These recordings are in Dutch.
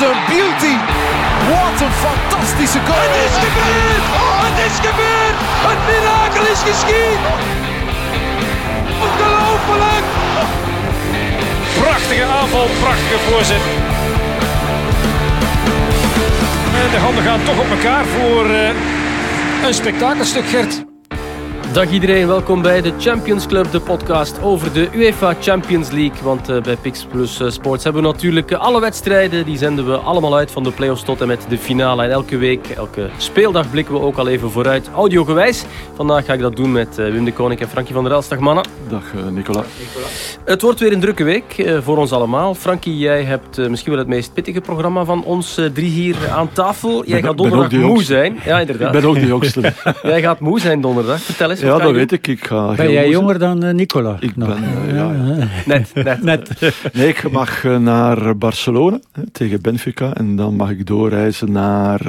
What a beauty! Wat een fantastische goal! Het is gebeurd! Oh, het is gebeurd! Het mirakel is geschied! Ongelooflijk! Prachtige aanval, prachtige voorzet. En de handen gaan toch op elkaar voor uh, een spektakelstuk, Gert. Dag iedereen, welkom bij de Champions Club, de podcast over de UEFA Champions League. Want uh, bij Pix Plus uh, Sports hebben we natuurlijk alle wedstrijden. Die zenden we allemaal uit van de playoffs tot en met de finale. En elke week, elke speeldag blikken we ook al even vooruit, audiogewijs. Vandaag ga ik dat doen met uh, Wim de Koning en Frankie van der Elst. Dag mannen. Dag Nicola. Het wordt weer een drukke week voor ons allemaal. Frankie, jij hebt misschien wel het meest pittige programma van ons drie hier aan tafel. Jij ben, gaat donderdag moe zijn. Ja, inderdaad. Ik ben ook de jongste. jij gaat moe zijn donderdag. Vertel eens. Ja, dat weet ik. ik ga ben jij jonger dan uh, Nicola? Ik ben, uh, ja, ja. Net, net. net. Nee, ik mag uh, naar Barcelona tegen Benfica. En dan mag ik doorreizen naar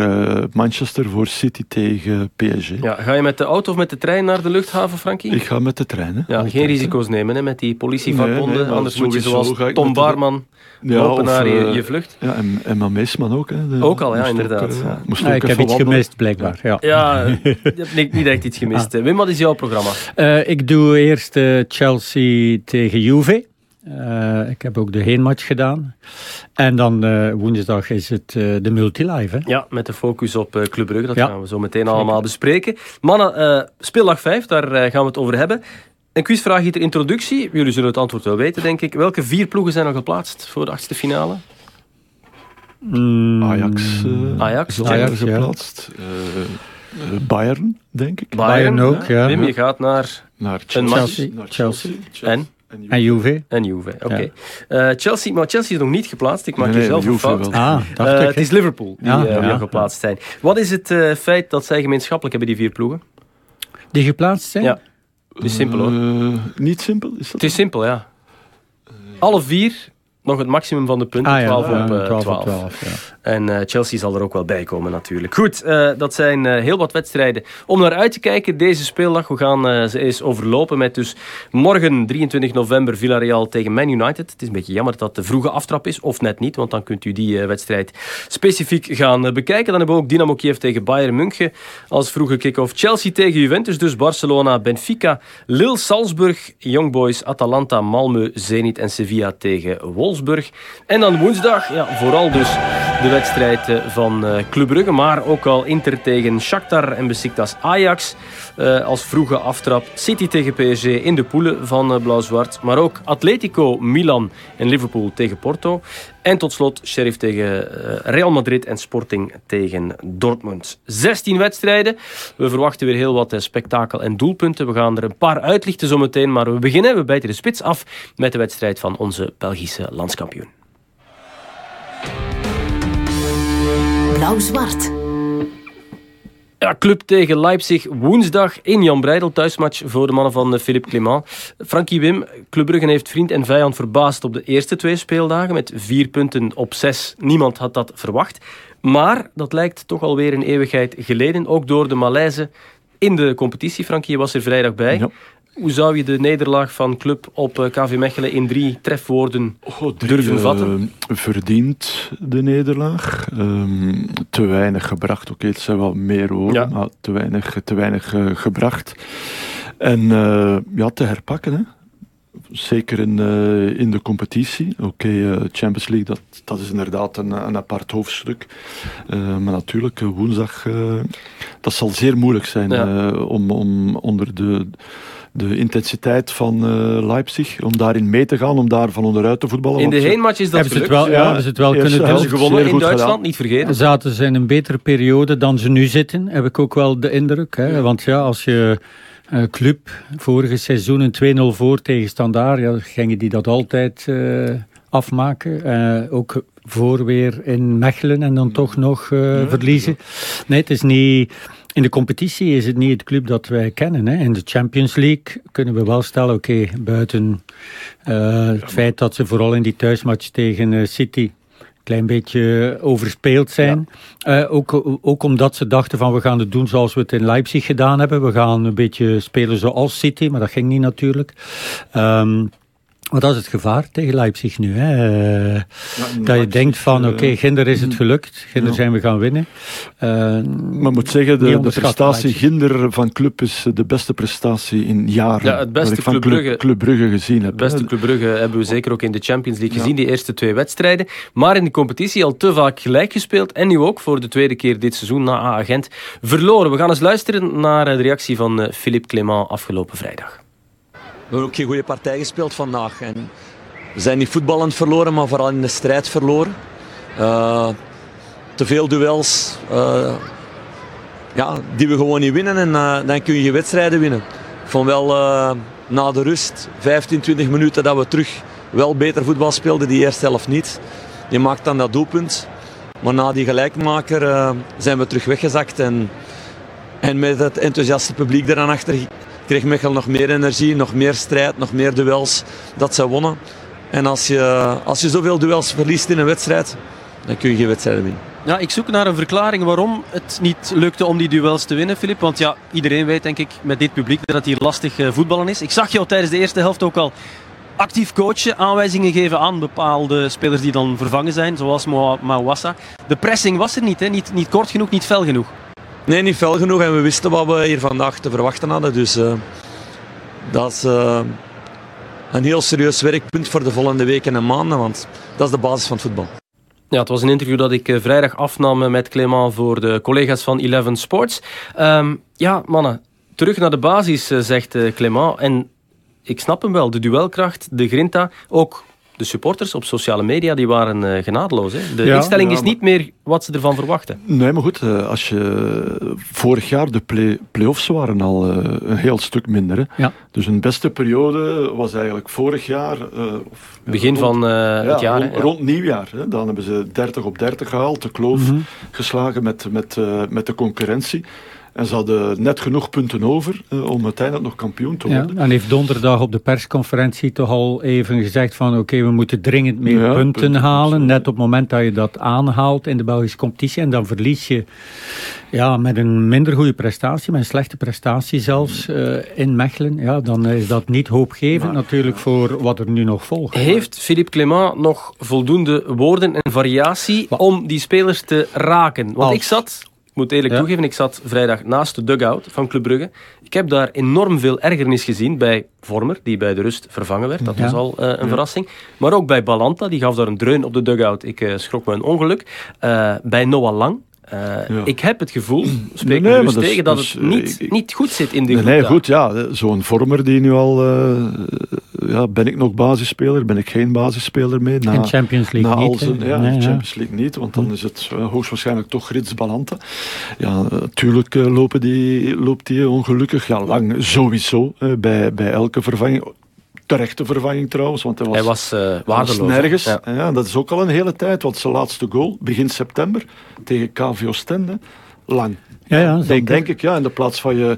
Manchester voor City tegen PSG. Ja, ga je met de auto of met de trein naar de luchthaven, Frankie? Ik ga met de trein. Hè. Ja, Altijd, geen risico's nemen hè, met die politievakbonden. Nee, nee, Anders moet je zoals Tom Barman ja, lopen of, naar je, je, vlucht. Ja, en Emma Meesman ook. Hè. De, ook al, ja, inderdaad. Ook, ja. Moest ook ik heb iets gemist, blijkbaar. Ja, ja je hebt niet, niet echt iets gemist. Ah. Wim, wat is jouw programma? Uh, ik doe eerst uh, Chelsea tegen Juve. Uh, ik heb ook de heenmatch gedaan. En dan uh, woensdag is het uh, de multilive. Hè? Ja, met de focus op Club Brugge. Dat ja. gaan we zo meteen allemaal bespreken. Mannen, speeldag 5, daar gaan we het over hebben. Een quizvraag hier ter introductie. Jullie zullen het antwoord wel weten, denk ik. Welke vier ploegen zijn nog geplaatst voor de achtste finale? Mm, Ajax, Ajax, is Ajax geplaatst. Ja. Uh, Bayern, denk ik. Bayern, Bayern ook, ja. Wim, je gaat naar, naar Chelsea. Chelsea. Naar Chelsea. Chelsea. En? En Juve. En Juve, oké. Okay. Ja. Uh, Chelsea, maar Chelsea is nog niet geplaatst. Ik maak nee, nee, jezelf een fout. Ah, uh, het is Liverpool die ja, uh, ja, geplaatst zijn. Wat is het uh, feit dat zij gemeenschappelijk hebben, die vier ploegen? Die geplaatst zijn? Ja. Het is simpel hoor. niet simpel? Is dat het is simpel, ja. Alle vier nog het maximum van de punten. Ah, ja, 12 ja, op uh, 12. 12. Op 12 ja. En uh, Chelsea zal er ook wel bij komen natuurlijk. Goed, uh, dat zijn uh, heel wat wedstrijden om naar uit te kijken. Deze speeldag, we gaan ze eens overlopen met dus morgen 23 november Villarreal tegen Man United. Het is een beetje jammer dat de vroege aftrap is, of net niet, want dan kunt u die wedstrijd specifiek gaan bekijken. Dan hebben we ook Dynamo Kiev tegen Bayern München als vroege kick-off. Chelsea tegen Juventus, dus Barcelona, Benfica, Lille, Salzburg, Young Boys, Atalanta, Malmö, Zenit en Sevilla tegen En dan woensdag, ja, vooral dus de wedstrijd van Club Brugge, maar ook al Inter tegen Shakhtar en Besiktas Ajax uh, als vroege aftrap. City tegen PSG in de poelen van uh, Blauw-Zwart, maar ook Atletico, Milan en Liverpool tegen Porto. En tot slot Sheriff tegen uh, Real Madrid en Sporting tegen Dortmund. 16 wedstrijden. We verwachten weer heel wat spektakel en doelpunten. We gaan er een paar uitlichten zometeen, maar we beginnen, we bijten de spits af met de wedstrijd van onze Belgische landskampioen. Blauw-zwart. Ja, club tegen Leipzig woensdag in Jan Breidel. Thuismatch voor de mannen van Philippe Clement. Frankie Wim, Club Brugge heeft vriend en vijand verbaasd op de eerste twee speeldagen. Met vier punten op zes. Niemand had dat verwacht. Maar dat lijkt toch alweer een eeuwigheid geleden. Ook door de malaise in de competitie. Frankie was er vrijdag bij. Ja. Hoe zou je de nederlaag van club op KV Mechelen in drie trefwoorden oh, drie, durven vatten? Uh, verdient de nederlaag. Um, te weinig gebracht. Oké, okay, het zijn wel meer woorden, ja. maar te weinig, te weinig uh, gebracht. En uh, ja, te herpakken. Hè. Zeker in, in de competitie. Oké, okay, Champions League, dat, dat is inderdaad een, een apart hoofdstuk. Maar natuurlijk, woensdag, dat zal zeer moeilijk zijn ja. om, om onder de de intensiteit van uh, Leipzig, om daarin mee te gaan, om daar van onderuit te voetballen. In de heenmatch is dat hebben ze het wel, ja, hebben ze het wel kunnen doen. Hebben ze gewonnen in Duitsland, gedaan. niet vergeten. Zaten ze in een betere periode dan ze nu zitten, heb ik ook wel de indruk. Hè? Ja. Want ja, als je uh, club vorige seizoen een 2-0 voor tegen Standaard, ja, gingen die dat altijd uh, afmaken. Uh, ook voor weer in Mechelen en dan ja. toch nog ja, verliezen. Nee, het is niet... In de competitie is het niet het club dat wij kennen. Hè. In de Champions League kunnen we wel stellen, oké, okay, buiten uh, het feit dat ze vooral in die thuismatch tegen uh, City een klein beetje overspeeld zijn. Ja. Uh, ook, ook omdat ze dachten van we gaan het doen zoals we het in Leipzig gedaan hebben. We gaan een beetje spelen zoals City, maar dat ging niet natuurlijk. Um, Maar dat is het gevaar tegen Leipzig nu. Hè. Ja, dat je denkt van, oké, okay, Ginder is het gelukt. Ginder ja. zijn we gaan winnen. Uh, maar moet zeggen, de, de prestatie Leipzig. Ginder van Club is de beste prestatie in jaren. Ja, het beste Club Brugge, Club Brugge gezien heb. Het beste Club Brugge hebben we zeker ook in de Champions League gezien, die eerste twee wedstrijden. Maar in de competitie al te vaak gelijk gespeeld. En nu ook voor de tweede keer dit seizoen na A-agent verloren. We gaan eens luisteren naar de reactie van Philippe Clément afgelopen vrijdag. We hebben ook geen goede partij gespeeld vandaag. En we zijn niet voetballend verloren, maar vooral in de strijd verloren. Uh, te veel duels uh, ja, die we gewoon niet winnen en uh, dan kun je je wedstrijden winnen. Vond wel na de rust, 15, 20 minuten, dat we terug wel beter voetbal speelden, die eerste helft niet. Je maakt dan dat doelpunt. Maar na die gelijkmaker zijn we terug weggezakt. En, en met het enthousiaste publiek eraan achter kreeg Mechelen nog meer energie, nog meer strijd, nog meer duels dat ze wonnen. En als je, als je zoveel duels verliest in een wedstrijd, dan kun je geen wedstrijden winnen. Ja, ik zoek naar een verklaring waarom het niet lukte om die duels te winnen, Filip. Want ja, iedereen weet denk ik met dit publiek dat hier lastig eh, voetballen is. Ik zag jou tijdens de eerste helft ook al actief coachen, aanwijzingen geven aan bepaalde spelers die dan vervangen zijn, zoals Mawassa. De pressing was er niet, hè? Niet, niet kort genoeg, niet fel genoeg. Nee, niet fel genoeg en we wisten wat we hier vandaag te verwachten hadden. Dus uh, dat is uh, een heel serieus werkpunt voor de volgende weken en maanden, want dat is de basis van het voetbal. Ja, het was een interview dat ik vrijdag afnam met Clément voor de collega's van Eleven Sports. Um, ja, mannen, terug naar de basis, zegt Clément. En ik snap hem wel, de duelkracht, de grinta, ook de supporters op sociale media die waren uh, genadeloos. Hè? De ja, instelling ja, is niet meer wat ze ervan verwachten. Nee, maar goed, uh, als je vorig jaar de play, play-offs waren al uh, een heel stuk minder. Hè? Ja. Dus een beste periode was eigenlijk vorig jaar. Of, Begin rond, van het jaar. Rond, rond nieuwjaar. Hè? Dan hebben ze 30 op 30 gehaald, de kloof mm -hmm. geslagen met, met, met de concurrentie. En ze hadden net genoeg punten over uh, om uiteindelijk nog kampioen te worden. Ja, en heeft donderdag op de persconferentie toch al even gezegd van oké, okay, we moeten dringend meer ja, punten, punten, halen. Net op het moment dat je dat aanhaalt in de Belgische competitie. En dan verlies je ja, met een minder goede prestatie, met een slechte prestatie zelfs uh, in Mechelen. Ja, dan is dat niet hoopgevend maar, natuurlijk voor wat er nu nog volgt. Heeft Philippe Clément nog voldoende woorden en variatie wat? om die spelers te raken? Want Als. ik zat ik moet eerlijk ja. toegeven, ik zat vrijdag naast de dugout van Club Brugge. Ik heb daar enorm veel ergernis gezien bij Vormer, die bij de rust vervangen werd. Dat ja. was al uh, een ja. verrassing. Maar ook bij Balanta, die gaf daar een dreun op de dugout. Ik uh, schrok me een ongeluk. Uh, bij Noah Lang, uh, ja. Ik heb het gevoel, spreek nee, nee, dus tegen, dat, het niet, ik, niet goed zit in de nee, nee, goed, ja. Zo'n vormer die nu al... Uh, ja, ben ik nog basisspeler? Ben ik geen basisspeler mee? Na, in Champions League na niet. Zijn, ja, nee, in Champions League niet, want dan is het uh, hoogstwaarschijnlijk toch Rits Balante. Ja, natuurlijk uh, lopen die, loopt die ongelukkig. Ja, lang sowieso bij, bij elke vervanging terechte vervanging trouwens, want hij was, hij was, uh, waardeloos, was nergens. Ja. ja. dat is ook al een hele tijd, want zijn laatste goal, begin september, tegen KVO Stende, lang. Ja, ja, dan denk ik, ja, in de plaats van je,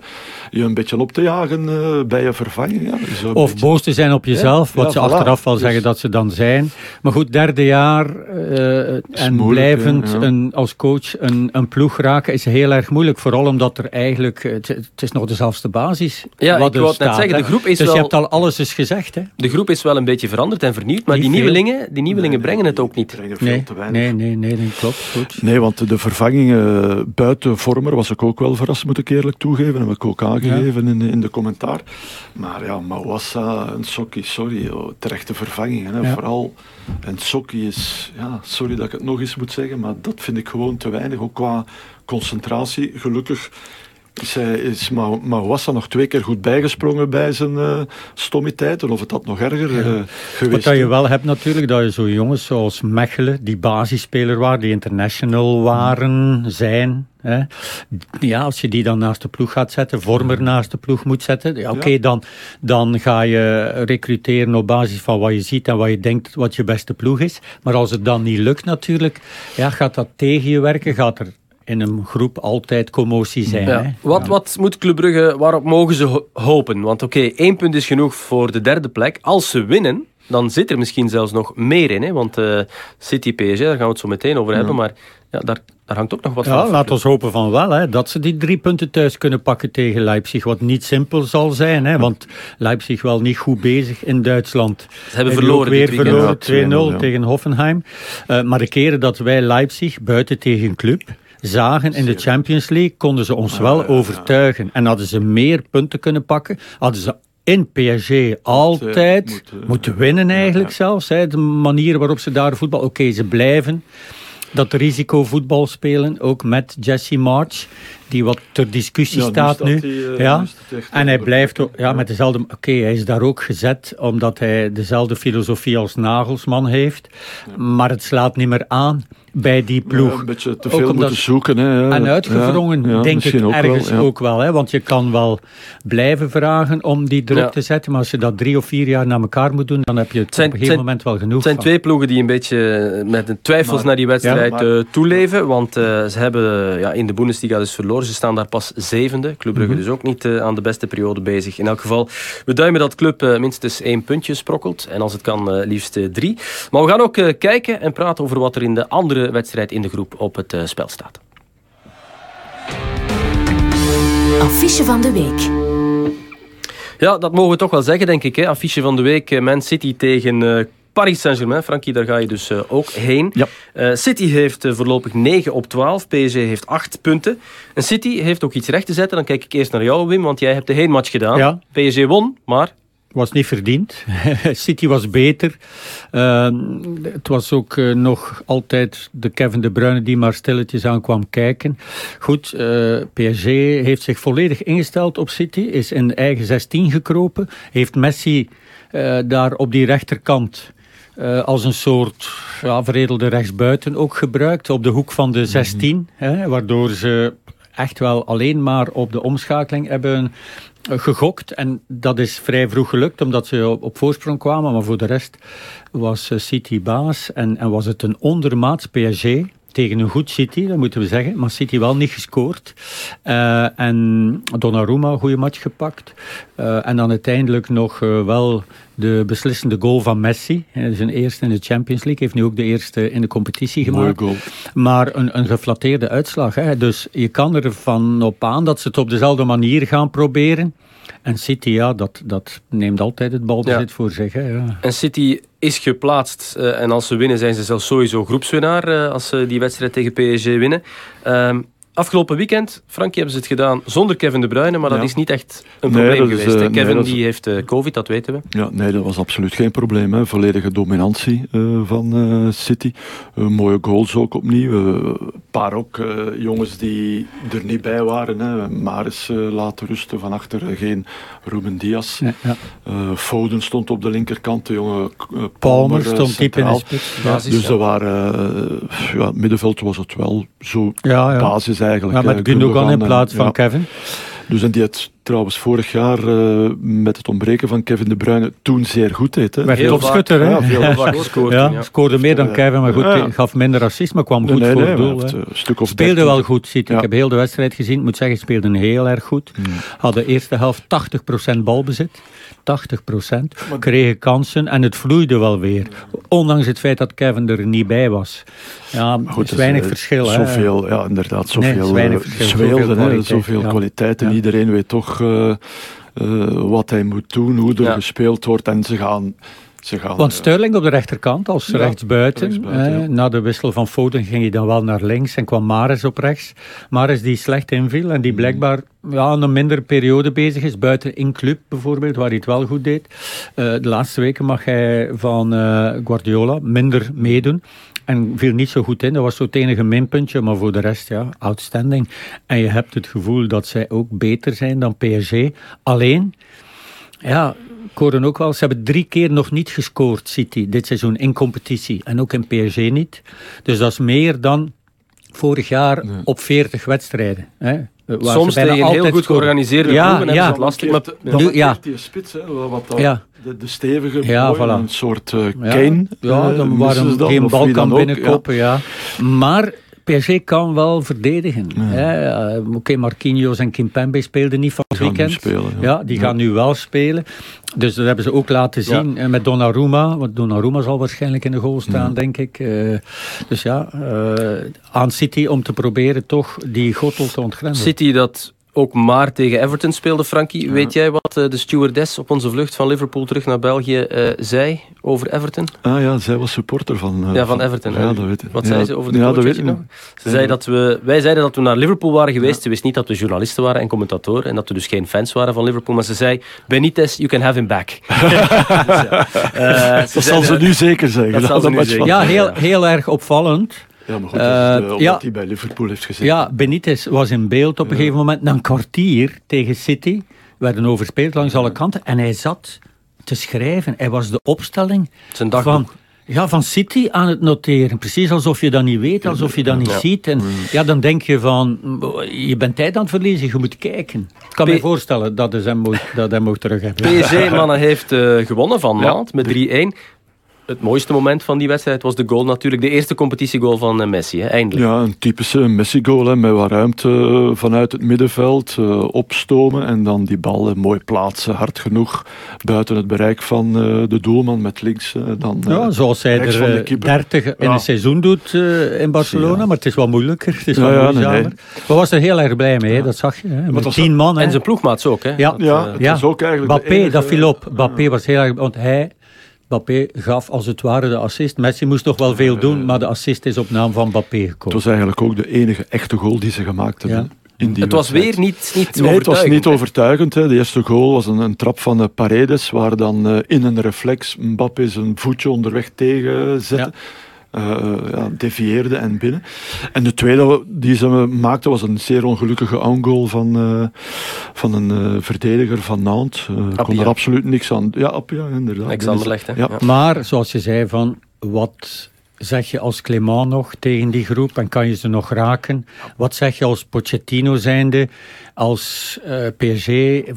je een beetje op te jagen uh, bij je vervanging. Ja, of beetje... boos te zijn op jezelf, ja, wat ja, ze voilà. achteraf wel dus... zeggen dat ze dan zijn. Maar goed, derde jaar uh, en moeilijk, blijvend een, als coach een, een ploeg raken is heel erg moeilijk. Vooral omdat er eigenlijk, het, het is nog dezelfde basis. Ja, wat ik wou net zeggen, de groep is dus wel... je hebt al alles eens gezegd. Hè? De groep is wel een beetje veranderd en vernieuwd, maar Niet die nieuwelingen, die nieuwelingen nee, brengen het ook niet. Nee, nee, nee, nee, nee, klopt. Goed. Nee, want de vervangingen buiten Vormer was ik ook wel verrast moet ik eerlijk toegeven. Heb ik ook aangegeven ja. in, in de commentaar. Maar ja, Mawassa en Sokki, sorry, oh, terechte vervangingen. Hè. Ja. Vooral en Sokki is, ja, sorry dat ik het nog eens moet zeggen, maar dat vind ik gewoon te weinig. Ook qua concentratie. Gelukkig is, Mawassa nog twee keer goed bijgesprongen bij zijn uh, stommiteit. Of het had nog erger uh, ja. geweest. Wat je wel hebt natuurlijk, dat je zo jongens zoals Mechelen, die basisspeler waren, die international waren, zijn. Hè. Ja, als je die dan naast de ploeg gaat zetten, Vormer naast de ploeg moet zetten. Ja, Oké, okay, ja. dan, dan ga je recruteren op basis van wat je ziet en wat je denkt wat je beste ploeg is. Maar als het dan niet lukt natuurlijk, ja, gaat dat tegen je werken, gaat er in een groep altijd commotie zijn. Ja. Hè? Wat, wat moet Club Brugge, waarop mogen ze ho hopen? Want oké, okay, één punt is genoeg voor de derde plek. Als ze winnen, dan zit er misschien zelfs nog meer in. Hè? Want uh, City PSG, daar gaan we het zo meteen over hebben. Maar ja, daar, daar hangt ook nog wat ja, van. Laten we hopen van wel. Hè, dat ze die drie punten thuis kunnen pakken tegen Leipzig. Wat niet simpel zal zijn. Hè, want Leipzig wel niet goed bezig in Duitsland. Ze hebben verloren. Weer verloren 2-0 tegen Hoffenheim. Uh, maar de keren dat wij Leipzig buiten tegen club zagen in de Champions League, konden ze ons wel overtuigen. En hadden ze meer punten kunnen pakken, hadden ze in PSG altijd moeten, winnen eigenlijk zelfs. Hè. De manier waarop ze daar voetbal... Oké, ze blijven dat risico voetbal spelen, ook met Jesse March, die wat ter discussie staat nu. Eh, ja. En hij blijft ook, ja, met dezelfde. Oké, hij is daar ook gezet omdat hij dezelfde filosofie als Nagelsman heeft, maar het slaat niet meer aan bij die ploeg. een beetje te veel moeten zoeken. Hè, En uitgevrongen, denk ik, ook ergens wel, ook wel. Hè, want je kan wel blijven vragen om die druk te zetten, maar als je dat drie of vier jaar naar elkaar moet doen, dan heb je het zijn, op een gegeven moment wel genoeg Het zijn twee ploegen die een beetje met een twijfels naar die wedstrijd maar, uh, toeleven, want uh, ze hebben ja, in de Bundesliga dus verloren. Ze staan daar pas zevende. Club Brugge mm -hmm. dus ook niet uh, aan de beste periode bezig. In elk geval, we duimen dat Club minstens één puntje sprokkelt. En als het kan, liefst drie. Maar we gaan ook kijken en praten over wat er in de andere wedstrijd in de groep op het uh, spel staat. Affiche van de week. Ja, dat mogen we toch wel zeggen, denk ik. Hè? Affiche van de week, eh, Man City tegen uh, Paris Saint-Germain. Frankie, daar ga je dus ook heen. Ja. Uh, City heeft voorlopig 9 op 12. PSG heeft 8 punten. En City heeft ook iets recht te zetten. Dan kijk ik eerst naar jou, Wim, want jij hebt de heenmatch gedaan. Ja. PSG won, maar was niet verdiend. City was beter. Uh, het was ook uh, nog altijd de Kevin De Bruyne die maar stilletjes aan kwam kijken. Goed, uh, PSG heeft zich volledig ingesteld op City. Is in de eigen 16 gekropen. Heeft Messi daar op die rechterkant... als een soort ja, veredelde rechtsbuiten ook gebruikt. Op de hoek van de 16. Mm -hmm. hè, waardoor ze echt wel alleen maar op de omschakeling hebben gegokt. En dat is vrij vroeg gelukt, omdat ze op, voorsprong kwamen. Maar voor de rest was City baas en, en was het een ondermaats PSG tegen een goed City, dat moeten we zeggen. Maar City wel niet gescoord. Uh, en Donnarumma, een goede match gepakt. Uh, en dan uiteindelijk nog uh, wel de beslissende goal van Messi. Zijn eerste in de Champions League. Heeft nu ook de eerste in de competitie gemaakt. Goal. Maar een, een geflatteerde uitslag. Hè. Dus je kan ervan op aan dat ze het op dezelfde manier gaan proberen. En City, ja, dat, dat neemt altijd het balbezit ja. voor zich. Hè, ja. En City is geplaatst. Uh, en als ze winnen, zijn ze zelfs sowieso groepswinnaar. Uh, als ze die wedstrijd tegen PSG winnen. Um, Afgelopen weekend, Frankie, hebben ze het gedaan zonder Kevin De Bruyne, maar dat ja. is niet echt een nee, probleem is, geweest. Uh, Kevin nee, die heeft uh, COVID, dat weten we. Ja, nee, dat was absoluut geen probleem. Hè. Volledige dominantie uh, van City. mooie goals ook opnieuw. Een paar ook jongens die er niet bij waren. Hè. Maris laten rusten van achter, geen Ruben Diaz. Ja, ja. Foden stond op de linkerkant, de jonge Palmer, Palmer stond diep in de spits. Basis, dus dat waren, ja, het middenveld was het wel zo ja, basis eigenlijk. Ja, met Gundogan in plaats van ja. Kevin. Dus en die het trouwens vorig jaar uh, met het ontbreken van Kevin De Bruyne toen zeer goed deed. Hè. Werd topschutter, hè? Ja, veel ja, vaak gescoord. Ja, ja. scoorde meer dan Kevin, maar goed, ja. gaf minder assist, maar kwam goed nee, voor nee, het doel. Een stuk of speelde 13. wel goed, City. Ik heb heel de wedstrijd gezien. Ik moet zeggen, speelden heel erg goed. Hmm. Hadden de eerste helft 80% balbezit. 80%. Kregen kansen en het vloeide wel weer. Ondanks het feit dat Kevin er niet bij was. Ja, Goed, is weinig uh, verschil. Zoveel, ja, inderdaad, zoveel nee, uh, zweelden, zoveel, zoveel ja. kwaliteit. En ja. iedereen weet toch uh, wat hij moet doen, hoe er ja. gespeeld wordt. En ze gaan... Ze gaan, Want Sterling op de rechterkant als ja, rechtsbuiten. rechtsbuiten eh, ja. Na de wissel van Foden ging hij dan wel naar links en kwam Mares op rechts. Mares die slecht inviel en die blijkbaar ja, een mindere periode bezig is. Buiten in club bijvoorbeeld, waar hij het wel goed deed. Uh, de laatste weken mag hij van uh, Guardiola minder meedoen. En viel niet zo goed in. Dat was zo het enige minpuntje. Maar voor de rest, ja, outstanding. En je hebt het gevoel dat zij ook beter zijn dan PSG. Alleen, ja, ik hoorde ook wel, ze hebben drie keer nog niet gescoord, City, dit seizoen in competitie. En ook in PSG niet. Dus dat is meer dan vorig jaar op 40 wedstrijden. Hè. Waar ze Soms bijna tegen heel goed scoren. georganiseerde Ja, ploegen hebben ja. lastig. Maar Dan Nu- ja. die spits, hè, wat Ja. de, de stevige Ja, voilà. een soort uh, Ja. Kane. Ja, eh, dan waar hem dan, geen bal kan binnenkoppen, ja. Maar PSG kan wel verdedigen. Ja. Uh, Oké, Marquinhos en Kimpembe speelden niet van het weekend. Spelen, ja. die gaan nu wel spelen. Dus dat hebben ze ook laten zien ja. met Donnarumma. Want Donnarumma zal waarschijnlijk in de goal staan, denk ik. Uh, dus ja, uh, aan City om te proberen toch die gotel te ontgrendelen. City dat ook maar tegen Everton speelde, Frankie. Weet jij wat de stewardess op onze vlucht van Liverpool terug naar België uh, zei over Everton? Ah ja, zij was supporter van... Uh, ja, van Everton. Ja, dat weet ik. Wat zei ze over de ja, coach, dat weet nog? Ze zei dat we, wij zeiden dat we naar Liverpool waren geweest. Ze wist niet dat we journalisten waren en commentatoren en dat we dus geen fans waren van Liverpool. Maar ze zei, Benitez, you can have him back. dus, ja. uh, dat zal ze nu zeker zeggen. Dat, dat zal ze nu zeker. Ja, heel, heel erg opvallend. Ja, maar goed, dat is de, omdat hij bij Liverpool heeft gezeten. Ja, Benitez was in beeld op een gegeven moment. Na een kwartier tegen City werden overspeeld langs alle kanten. En hij zat te schrijven. Hij was de opstelling Zijn van, ja, van City aan het noteren. Precies alsof je dat niet weet, alsof je dat niet Ja. ziet. En ja, dan denk je van, je bent tijd aan het verliezen, je moet kijken. Ik kan P- me voorstellen dat hij hem moet, dat hij moet terug hebben. PSG-mannen heeft eh, gewonnen van Nantes met 3-1. Het mooiste moment van die wedstrijd was de goal natuurlijk. De eerste competitiegoal van eh, Messi, hè, eindelijk. Ja, een typische Messi-goal hè, met wat ruimte eh, vanuit het middenveld, eh, opstomen en dan die bal mooi plaatsen, hard genoeg, buiten het bereik van eh, de doelman met links. dan, Ja, zoals hij er van de eh, keeper. 30 in Ja. een seizoen doet eh, in Barcelona, Ja. maar het is wel moeilijker. Het is Ja, wel ja, nee, moeizamer. nee. We was er heel erg blij mee, hè, dat zag je. Hè, met tien man. hè. En zijn ploegmaats ook, hè? Ja. Dat, Ja, het Ja. is ook eigenlijk Bappé, enige- dat viel op. Bappé was heel erg... Want hij, Bappé gaf als het ware de assist. Messi moest nog wel veel doen, maar de assist is op naam van Bappé Het gekomen. was eigenlijk ook de enige echte goal die ze gemaakt hebben. Ja. In die het was wedstrijd. weer niet, niet Nee, het was overtuigend, niet hè. overtuigend. Hè. De eerste goal was een, een trap van eh, Paredes, waar dan eh, in een reflex Mbappé zijn voetje onderweg tegen zette. Ja, devieerde en binnen. En de tweede die ze maakten was een zeer ongelukkige goal van, eh, van een eh, verdediger van Nantes. Eh, kon er absoluut niks aan. Ja, Appia, inderdaad. Ex-Anderlecht, hè? Ja. Ja. Maar, zoals je zei, van wat zeg je als Clément nog tegen die groep en kan je ze nog raken? Wat zeg je als Pochettino zijnde als eh, PSG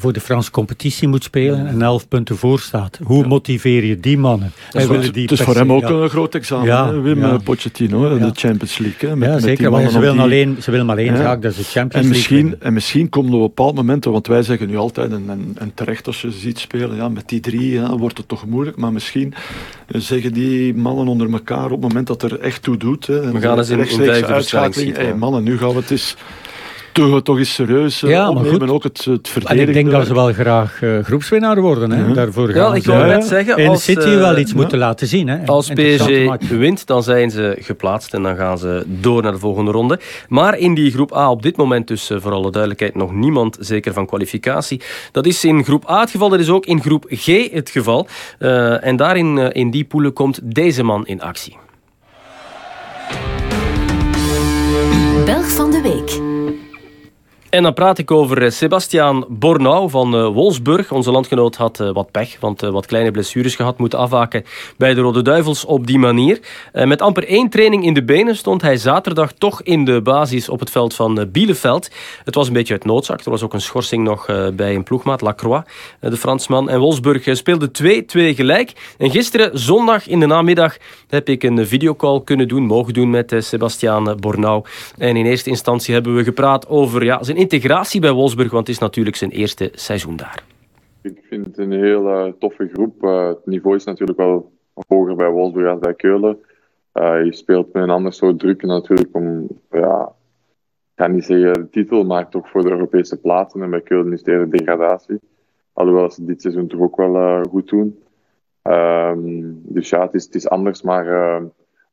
voor de Franse competitie moet spelen en 11 punten voor staat? Hoe motiveer je die mannen? Willen is, die het is per voor hem ook ja. een groot examen, Ja, hè, Wim ja. eh, Pochettino, de Champions League. Hè, met, Ja, met die zeker, ze willen, die- alleen, ze willen maar één Ja. zaak, dat is de Champions En League. misschien, winnen. en misschien komen er op bepaald momenten, want wij zeggen nu altijd, en, en, en terecht als je ze ziet spelen, ja, met die drie ja, wordt het toch moeilijk, maar misschien eh, zeggen die mannen onder elkaar op het moment dat er echt toe doet. Hè, en We gaan eens in- uitschakeling, hey, ja. mannen, nu gaan we het eens toch, toch eens serieus eh, Ja, maar opnemen, goed. ook het, het En verdedigen. ik denk dat ze wel graag eh, groepswinnaar worden. Hè. Ja. Daarvoor Ja, gaan ik ze wou Ja, net zeggen, in als, City eh, wel iets ja. moeten laten zien. Hè. Als PSG wint, dan zijn ze geplaatst en dan gaan ze door naar de volgende ronde. Maar in die groep A op dit moment dus eh, voor alle duidelijkheid nog niemand zeker van kwalificatie. Dat is in groep A het geval, dat is ook in groep G het geval. Eh, en daarin, eh, in die poelen, komt deze man in actie. Belg van de week. En dan praat ik over eh, Sebastiaan Bornau van eh, Wolfsburg. Onze landgenoot had eh, wat pech, want wat kleine blessures gehad, moeten afhaken bij de Rode Duivels op die manier. Met amper één training in de benen stond hij zaterdag toch in de basis op het veld van Bielefeld. Het was een beetje uit noodzaak. Er was ook een schorsing nog bij een ploegmaat, Lacroix, de Fransman. En Wolfsburg speelde 2-2 gelijk. En gisteren, zondag in de namiddag, heb ik een videocall kunnen doen, mogen doen met Sebastiaan Bornau. En in eerste instantie hebben we gepraat over ja, integratie bij Wolfsburg, want het is natuurlijk zijn eerste seizoen daar. Ik vind het een heel eh, toffe groep. Eh, het niveau is natuurlijk wel hoger bij Wolfsburg dan bij Keulen. Eh, je speelt met een ander soort druk natuurlijk om, ja, ik ga niet zeggen de titel, maar toch voor de Europese plaatsen. En bij Keulen is het eerder degradatie. Alhoewel ze dit seizoen toch ook wel goed doen. Ehm, dus ja, het is, het is anders, maar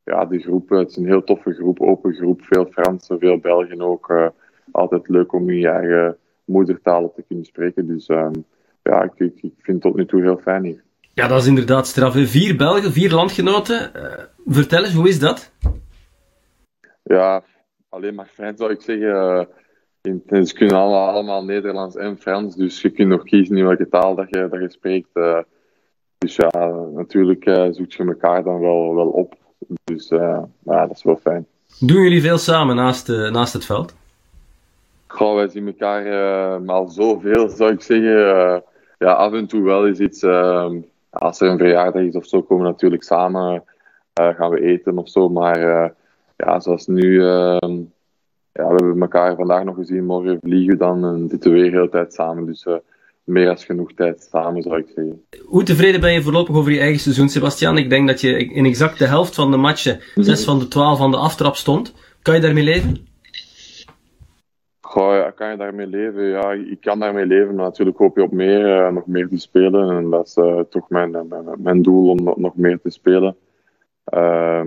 ja, de groep, het is een heel toffe groep, open groep. Veel Fransen, veel Belgen ook. Altijd leuk om je eigen moedertalen te kunnen spreken. Dus ehm, ja, ik, ik, ik vind het tot nu toe heel fijn hier. Ja, dat is inderdaad straf. hè. Vier Belgen, vier landgenoten. Eh, vertel eens, hoe is dat? Ja, alleen maar fijn zou ik zeggen. eh, in, ze kunnen allemaal, allemaal Nederlands en Frans, dus je kunt nog kiezen in welke taal dat je, dat je spreekt. eh. dus ja, natuurlijk eh, zoek je elkaar dan wel, wel op. Dus ja, dat is wel fijn. Doen jullie veel samen naast, naast het veld? Goh, wij zien elkaar maar al zoveel, zou ik zeggen. Eh, ja, af en toe wel eens iets. eh, als er een verjaardag is of zo, komen we natuurlijk samen. eh, gaan we eten of zo. Maar ja, zoals nu, ehm, ja, we hebben elkaar vandaag nog gezien, morgen vliegen we dan en zitten we weer heel tijd samen. Dus meer als genoeg tijd samen, zou ik zeggen. Hoe tevreden ben je voorlopig over je eigen seizoen, Sebastian? Ik denk dat je in exact de helft van de matchen, mm 6 van de 12 van de aftrap stond. Kan je daarmee leven? Goh, ja, kan je daarmee leven? Ja, ik kan daarmee leven, maar natuurlijk hoop je op meer, uh, nog meer te spelen. En dat is uh, toch mijn, mijn, mijn, doel om nog meer te spelen. Uh,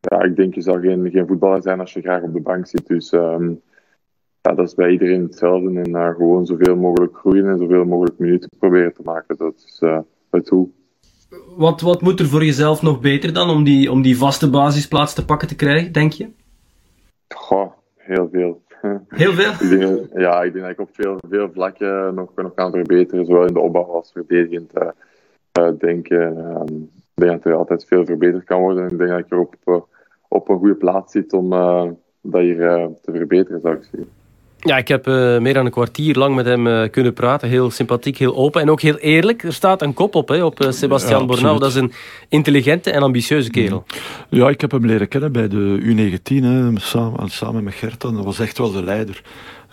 ja, ik denk je zal geen, geen voetballer zijn als je graag op de bank zit. Dus um, ja, dat is bij iedereen hetzelfde. En uh, gewoon zoveel mogelijk groeien en zoveel mogelijk minuten proberen te maken. Dat is het doel. Wat, wat moet er voor jezelf nog beter dan om die, om die vaste basisplaats te pakken te krijgen, denk je? Goh, heel veel. Heel veel? ik denk, ja, ik denk dat ik op veel, veel vlakken nog, nog kan verbeteren, zowel in de opbouw als verdedigend uh, uh, denken. Um, ik denk dat er altijd veel verbeterd kan worden. En ik denk dat ik er op, uh, op een goede plaats zit om dat hier te verbeteren, zou ik zeggen. Ja, ik heb uh, meer dan een kwartier lang met hem uh, kunnen praten. Heel sympathiek, heel open en ook heel eerlijk. Er staat een kop op, hè, op uh, Sebastian ja, Bornau. Dat is een intelligente en ambitieuze kerel. Ja, ik heb hem leren kennen bij de U19, hè, samen, samen met Gertan. Dat was echt wel de leider.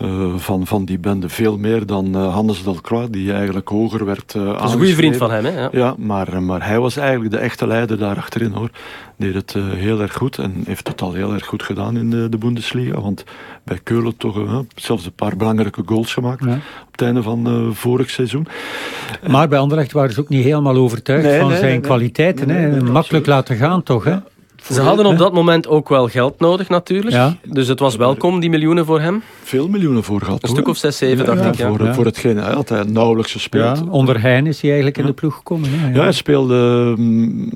Uh, van, van die bende. Veel meer dan uh, Hannes Delcroix, die eigenlijk hoger werd uh, Dat is een goede vriend van hem, hè? Ja, ja maar, maar hij was eigenlijk de echte leider daar achterin, hoor. Deed het heel erg goed en heeft het al heel erg goed gedaan in de, de Bundesliga. Want bij Keulen toch zelfs een paar belangrijke goals gemaakt ja. op het einde van vorig seizoen. Maar bij Anderlecht waren ze ook niet helemaal overtuigd nee, van nee, zijn nee, kwaliteiten. hè? Makkelijk laten gaan, toch? Hè? Ze hadden op dat moment ook wel geld nodig natuurlijk. Ja. Dus het was welkom, die miljoenen voor hem. Veel miljoenen voor gehad. Een stuk of zes, zeven, dacht ja, ik. Ja. Voor, voor hetgeen hij altijd nauwelijks gespeeld. onder Heijn is hij eigenlijk in de ploeg gekomen. Ja, hij speelde mm,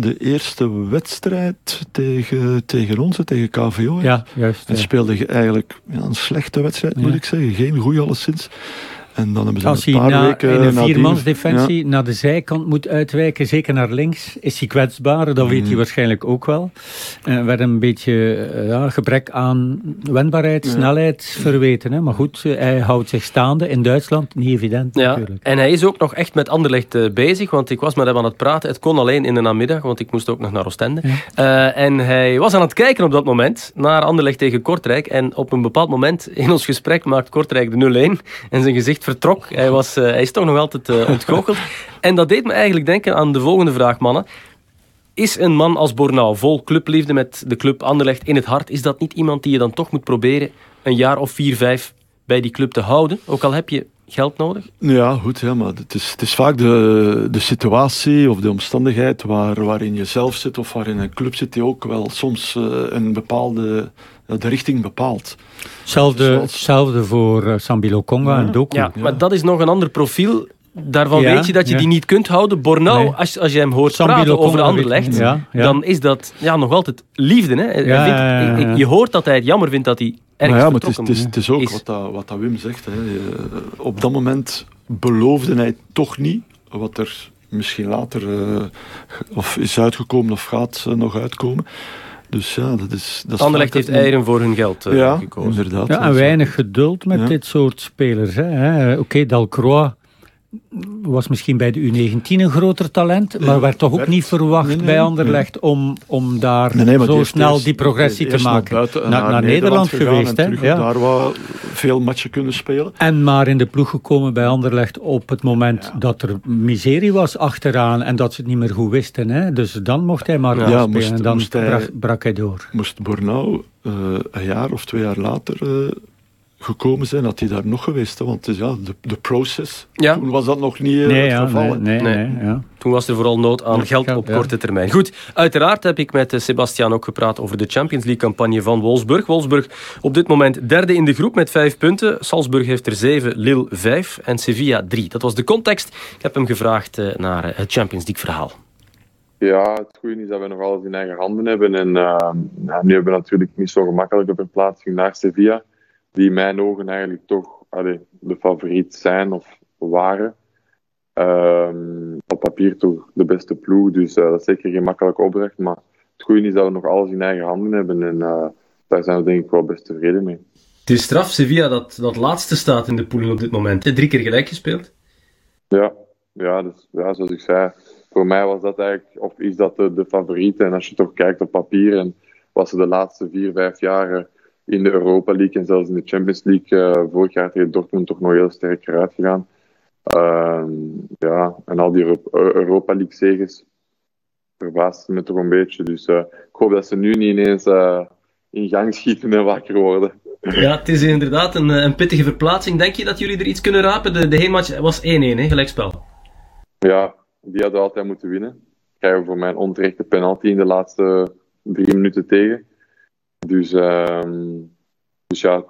de eerste wedstrijd tegen, tegen ons, tegen KVO. Ja, juist. Hij speelde eigenlijk een slechte wedstrijd, moet ik zeggen. Geen goede alleszins. En dan hebben ze Als een paar hij na, weken in een viermansdefensie Ja. naar de zijkant moet uitwijken, zeker naar links, is hij kwetsbaar. Dat weet Mm. hij waarschijnlijk ook wel. Er werd een beetje eh, ja, gebrek aan wendbaarheid, snelheid verweten. Hè. Maar goed, hij houdt zich staande. In Duitsland, niet evident Ja, natuurlijk. en hij is ook nog echt met Anderlecht eh, bezig, want ik was met hem aan het praten. Het kon alleen in de namiddag, want ik moest ook nog naar Oostende. Eh, en hij was aan het kijken op dat moment naar Anderlecht tegen Kortrijk. En op een bepaald moment in ons gesprek maakt Kortrijk de 0-1 en zijn gezicht vertrok. Hij, was, eh, hij is toch nog altijd eh, ontgoocheld. en dat deed me eigenlijk denken aan de volgende vraag, mannen. Is een man als Bornau, vol clubliefde met de club Anderlecht in het hart, is dat niet iemand die je dan toch moet proberen een jaar of vier, vijf bij die club te houden? Ook al heb je geld nodig? Ja, goed, ja, maar het is, het is vaak de, de situatie of de omstandigheid waar, waarin je zelf zit of waarin een club zit die ook wel soms eh, een bepaalde de richting bepaalt. Hetzelfde, Zoals- hetzelfde voor eh, Sambilo Conga en Doku. Ja, maar dat is nog een ander profiel. Daarvan Ja, weet je dat je ja. die niet kunt houden. Bornau, Nee. als, als je hem hoort Sambilo praten over weet- ja, ja. dan is dat ja, nog altijd liefde. Hè? Vindt- ja, ja, ja. ik- Je hoort dat hij het jammer vindt dat hij ergens Maar ja, maar het is, het, is, het is ook is. Wat, dat, wat dat Wim zegt. Hè. Eh, Op dat moment beloofde hij toch niet wat er misschien later eh, of is uitgekomen of gaat nog uitkomen. Dus ja, dat is... Dat is Anderlecht heeft eieren voor hun geld eh, Ja, gekozen. inderdaad. Ja, en weinig geduld met Ja. dit soort spelers. Oké, Dalcroix was misschien bij de U19 een groter talent, maar werd toch ook werd- niet verwacht nee, nee, bij Anderlecht om, om daar zo snel eerst- die progressie te naar maken. naar, naar Nederland, geweest. Hè? Ja. daar wat veel matchen kunnen spelen. En maar in de ploeg gekomen bij Anderlecht op het moment dat er miserie was achteraan en dat ze het niet meer goed wisten. Hè? Dus dan mocht hij maar Ja, spelen moest- en dan moest hij- brak, brak hij door. Moest Bornau eh, een jaar of twee jaar later eh, gekomen zijn, had hij daar nog geweest. Hè? Want het is, ja, de, de process, Ja. toen was dat nog niet eh, Nee, het ja, geval. nee, nee, Nee. nee, ja. Toen was er vooral nood aan Ja, geld op ja. korte termijn. Goed, uiteraard heb ik met eh, Sebastian ook gepraat over de Champions League-campagne van Wolfsburg. Wolfsburg op dit moment derde in de groep met vijf punten. Salzburg heeft er zeven, Lille vijf en Sevilla drie. Dat was de context. Ik heb hem gevraagd eh, naar het Champions League-verhaal. Ja, het goede is dat we nog alles in eigen handen hebben. En eh, ja, nu hebben we natuurlijk niet zo gemakkelijke verplaatsing naar Sevilla. Die in mijn ogen eigenlijk toch allee, de favoriet zijn of waren. Ehm, op papier toch de beste ploeg. Dus eh, dat is zeker geen makkelijke opdracht. Maar het goede is dat we nog alles in eigen handen hebben. En eh, daar zijn we denk ik wel best tevreden mee. Het is straf, Sevilla dat, dat laatste staat in de poelen op dit moment. Drie keer gelijk gespeeld. Ja, ja, dus, ja, zoals ik zei, voor mij was dat eigenlijk, of is dat de, de favoriet. En als je toch kijkt op papier en was ze de laatste vier, vijf jaar in de Europa League en zelfs in de Champions League vorig jaar tegen Dortmund toch nog heel sterk eruit gegaan. Ehm, ja, en al die Europa League zegens verbaast me toch een beetje. Dus ik hoop dat ze nu niet ineens in gang schieten en wakker worden. Ja, het is inderdaad een, een pittige verplaatsing. Denk je dat jullie er iets kunnen rapen? De, de heenmatch was 1-1, gelijkspel. Ja, die hadden altijd moeten winnen. Krijgen voor mijn onterechte penalty in de laatste drie minuten tegen. Dus, uh, dus ja,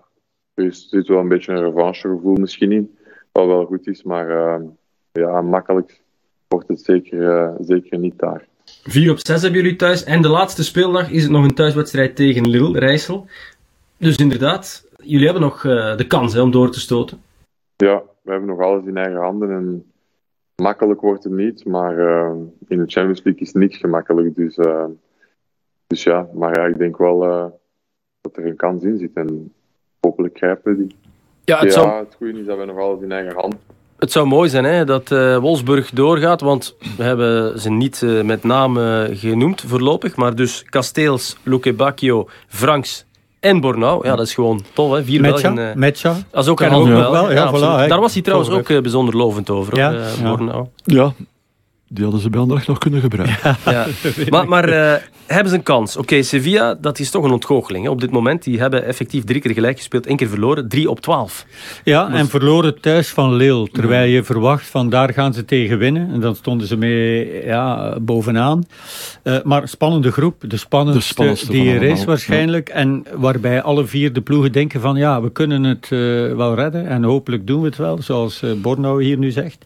er zit wel een beetje een revanchegevoel misschien in. Wat wel goed is, maar uh, ja, makkelijk wordt het zeker, uh, zeker niet daar. 4 op 6 hebben jullie thuis. En de laatste speeldag is het nog een thuiswedstrijd tegen Lille, Rijssel. Dus inderdaad, jullie hebben nog uh, de kans hè, om door te stoten. Ja, we hebben nog alles in eigen handen. En makkelijk wordt het niet, maar uh, in de Champions League is niks gemakkelijk. Dus, dus ja, maar ja, ik denk wel dat er een kans in zit. En hopelijk grijpen we die. Ja, het, ja, zou... het goede is dat we nog alles in eigen handen het zou mooi zijn hè, dat uh, Wolfsburg doorgaat, want we hebben ze niet uh, met name genoemd voorlopig. Maar dus Kasteels, Luque Bacchio, Franks en Bornau. Ja, dat is gewoon tof, hè? Vier Metja, Belgen. Metja. Dat is ook een half wel. Ja, ja voilà, Daar was hij trouwens ook uh, bijzonder lovend over, ja, uh, Bornau. Ja, die hadden ze bij Anderlecht nog kunnen gebruiken. Ja, maar, maar uh, hebben ze een kans? Oké, Sevilla, dat is toch een ontgoocheling. Hè? Op dit moment, die hebben effectief drie keer gelijk gespeeld, één keer verloren, drie op twaalf. Ja, en verloren thuis van Lille. Terwijl je verwacht van daar gaan ze tegen winnen. En dan stonden ze mee ja, bovenaan. Uh, maar spannende groep, de spannendste, de spannendste die er is waarschijnlijk. Ja. En waarbij alle vier de ploegen denken van ja, we kunnen het uh, wel redden. En hopelijk doen we het wel, zoals Bornau hier nu zegt.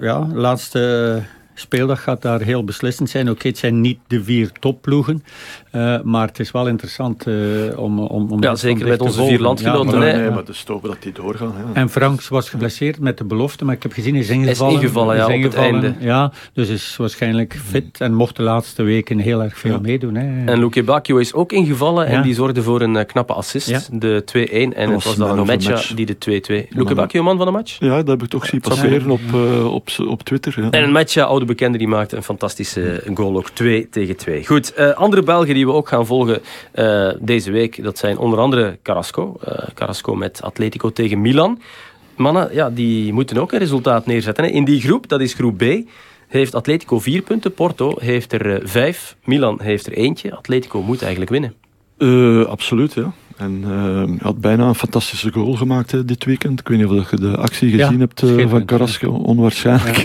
ja, laatste speeldag gaat daar heel beslissend zijn. Oké, het zijn niet de vier topploegen, uh, maar het is wel interessant uh, om, om, om... Ja, zeker met onze vier landgenoten. Ja, maar, nee, maar de stoppen dat die doorgaan. Ja. En Franks was geblesseerd met de belofte, maar ik heb gezien, hij is ingevallen. Is ingevallen, ja, is ingevallen, op het einde. Ja, dus is waarschijnlijk fit en mocht de laatste weken heel erg veel ja. meedoen. Hè. En Luke Bacchio is ook ingevallen en die zorgde voor een uh, knappe assist, de 2-1. En het was dan een match, match, die de 2-2... Luke Bacchio, man van de match? Ja, dat heb ik toch zien passeren op, op, op Twitter. En een match, oude bekende, die maakte een fantastische goal ook 2 tegen 2. Goed, uh, andere Belgen die we ook gaan volgen uh, deze week, dat zijn onder andere Carrasco. Uh, Carrasco met Atletico tegen Milan. Mannen, ja, die moeten ook een resultaat neerzetten. Hè. In die groep, dat is groep B, heeft Atletico 4 punten. Porto heeft er 5. Milan heeft er eentje. Atletico moet eigenlijk winnen. absoluut, ja. En uh, had bijna een fantastische goal gemaakt hè, dit weekend. Ik weet niet of je de actie gezien ja, hebt uh, van Carrasco. Onwaarschijnlijk. Ja.